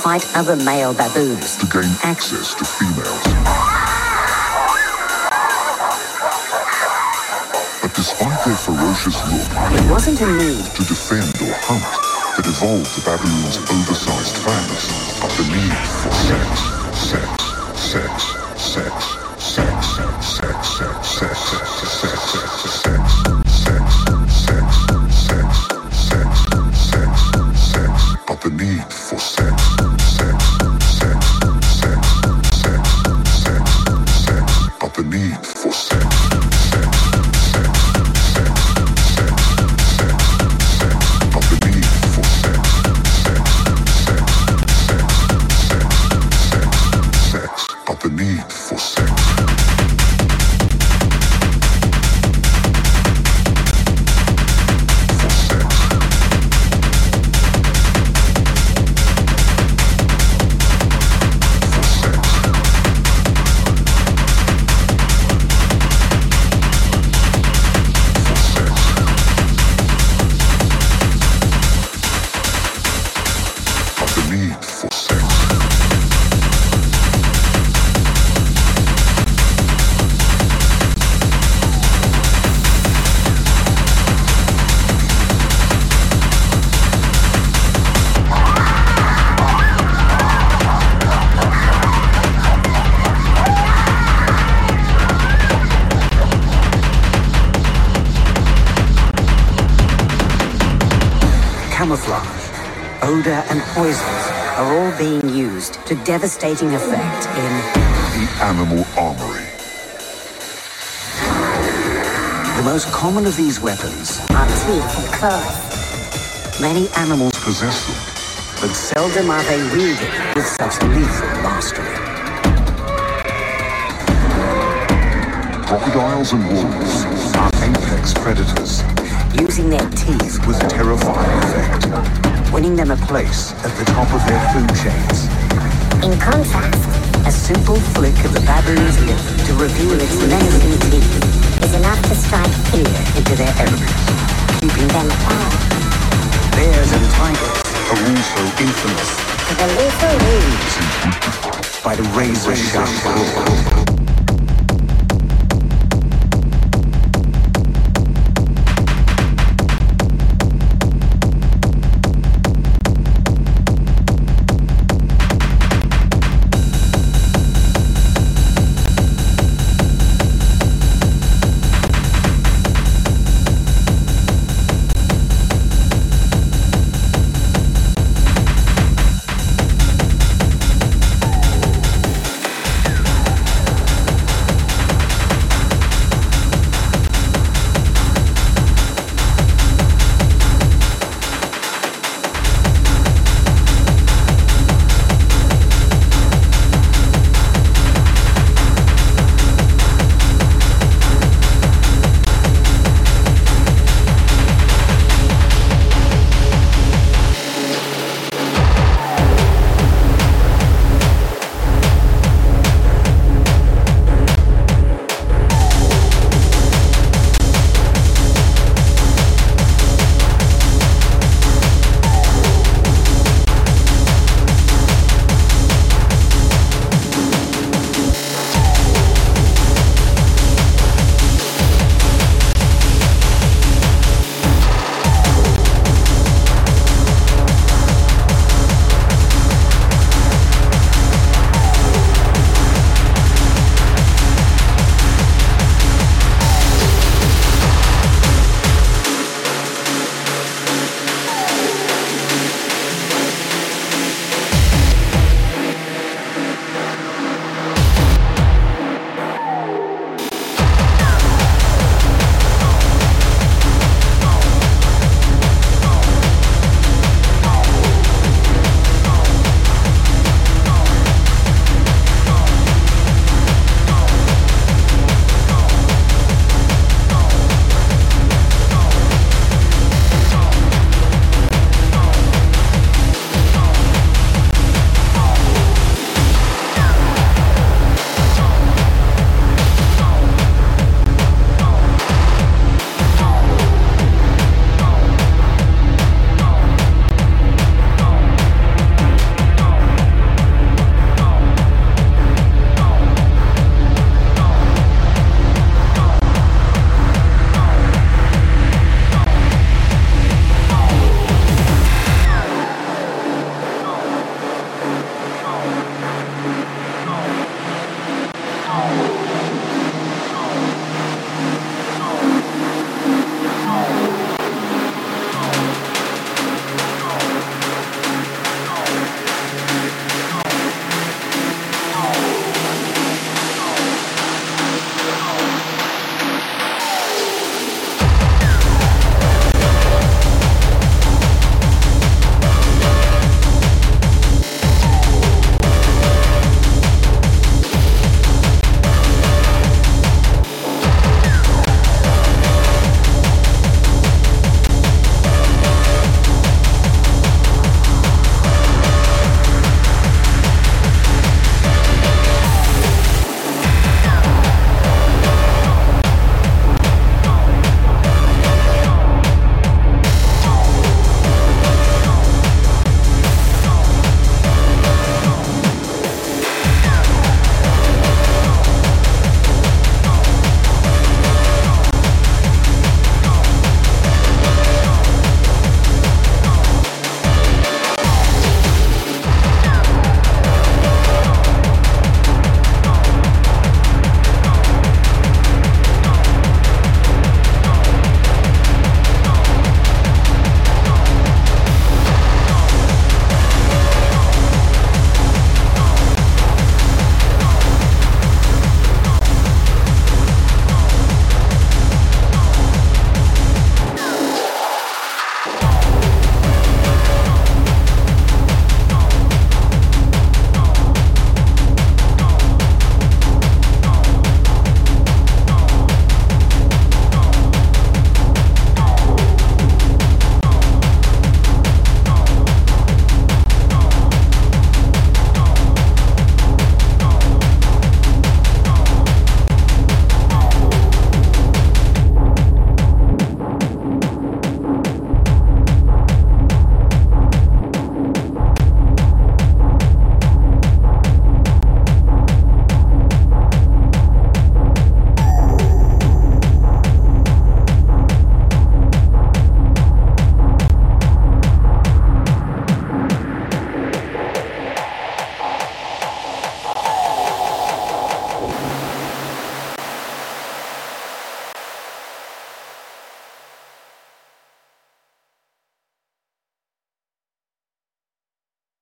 fight other male baboons. To gain access to females. But despite their ferocious look, it wasn't a need to defend or hunt that evolved the baboon's oversized fangs, but the need for sex, sex, sex, sex, sex, devastating effect in the animal armory. The most common of these weapons are teeth and claws. Many animals possess them, but seldom are they wielded with such lethal mastery. Crocodiles and wolves are apex predators, using their teeth with terrifying effect winning them a place at the top of their food chains. In contrast, a simple flick of the baboon's lip to reveal its menacing teeth is enough to strike fear into their enemies, keeping them quiet. Bears and tigers are also infamous for the lethal wounds by the razor sharp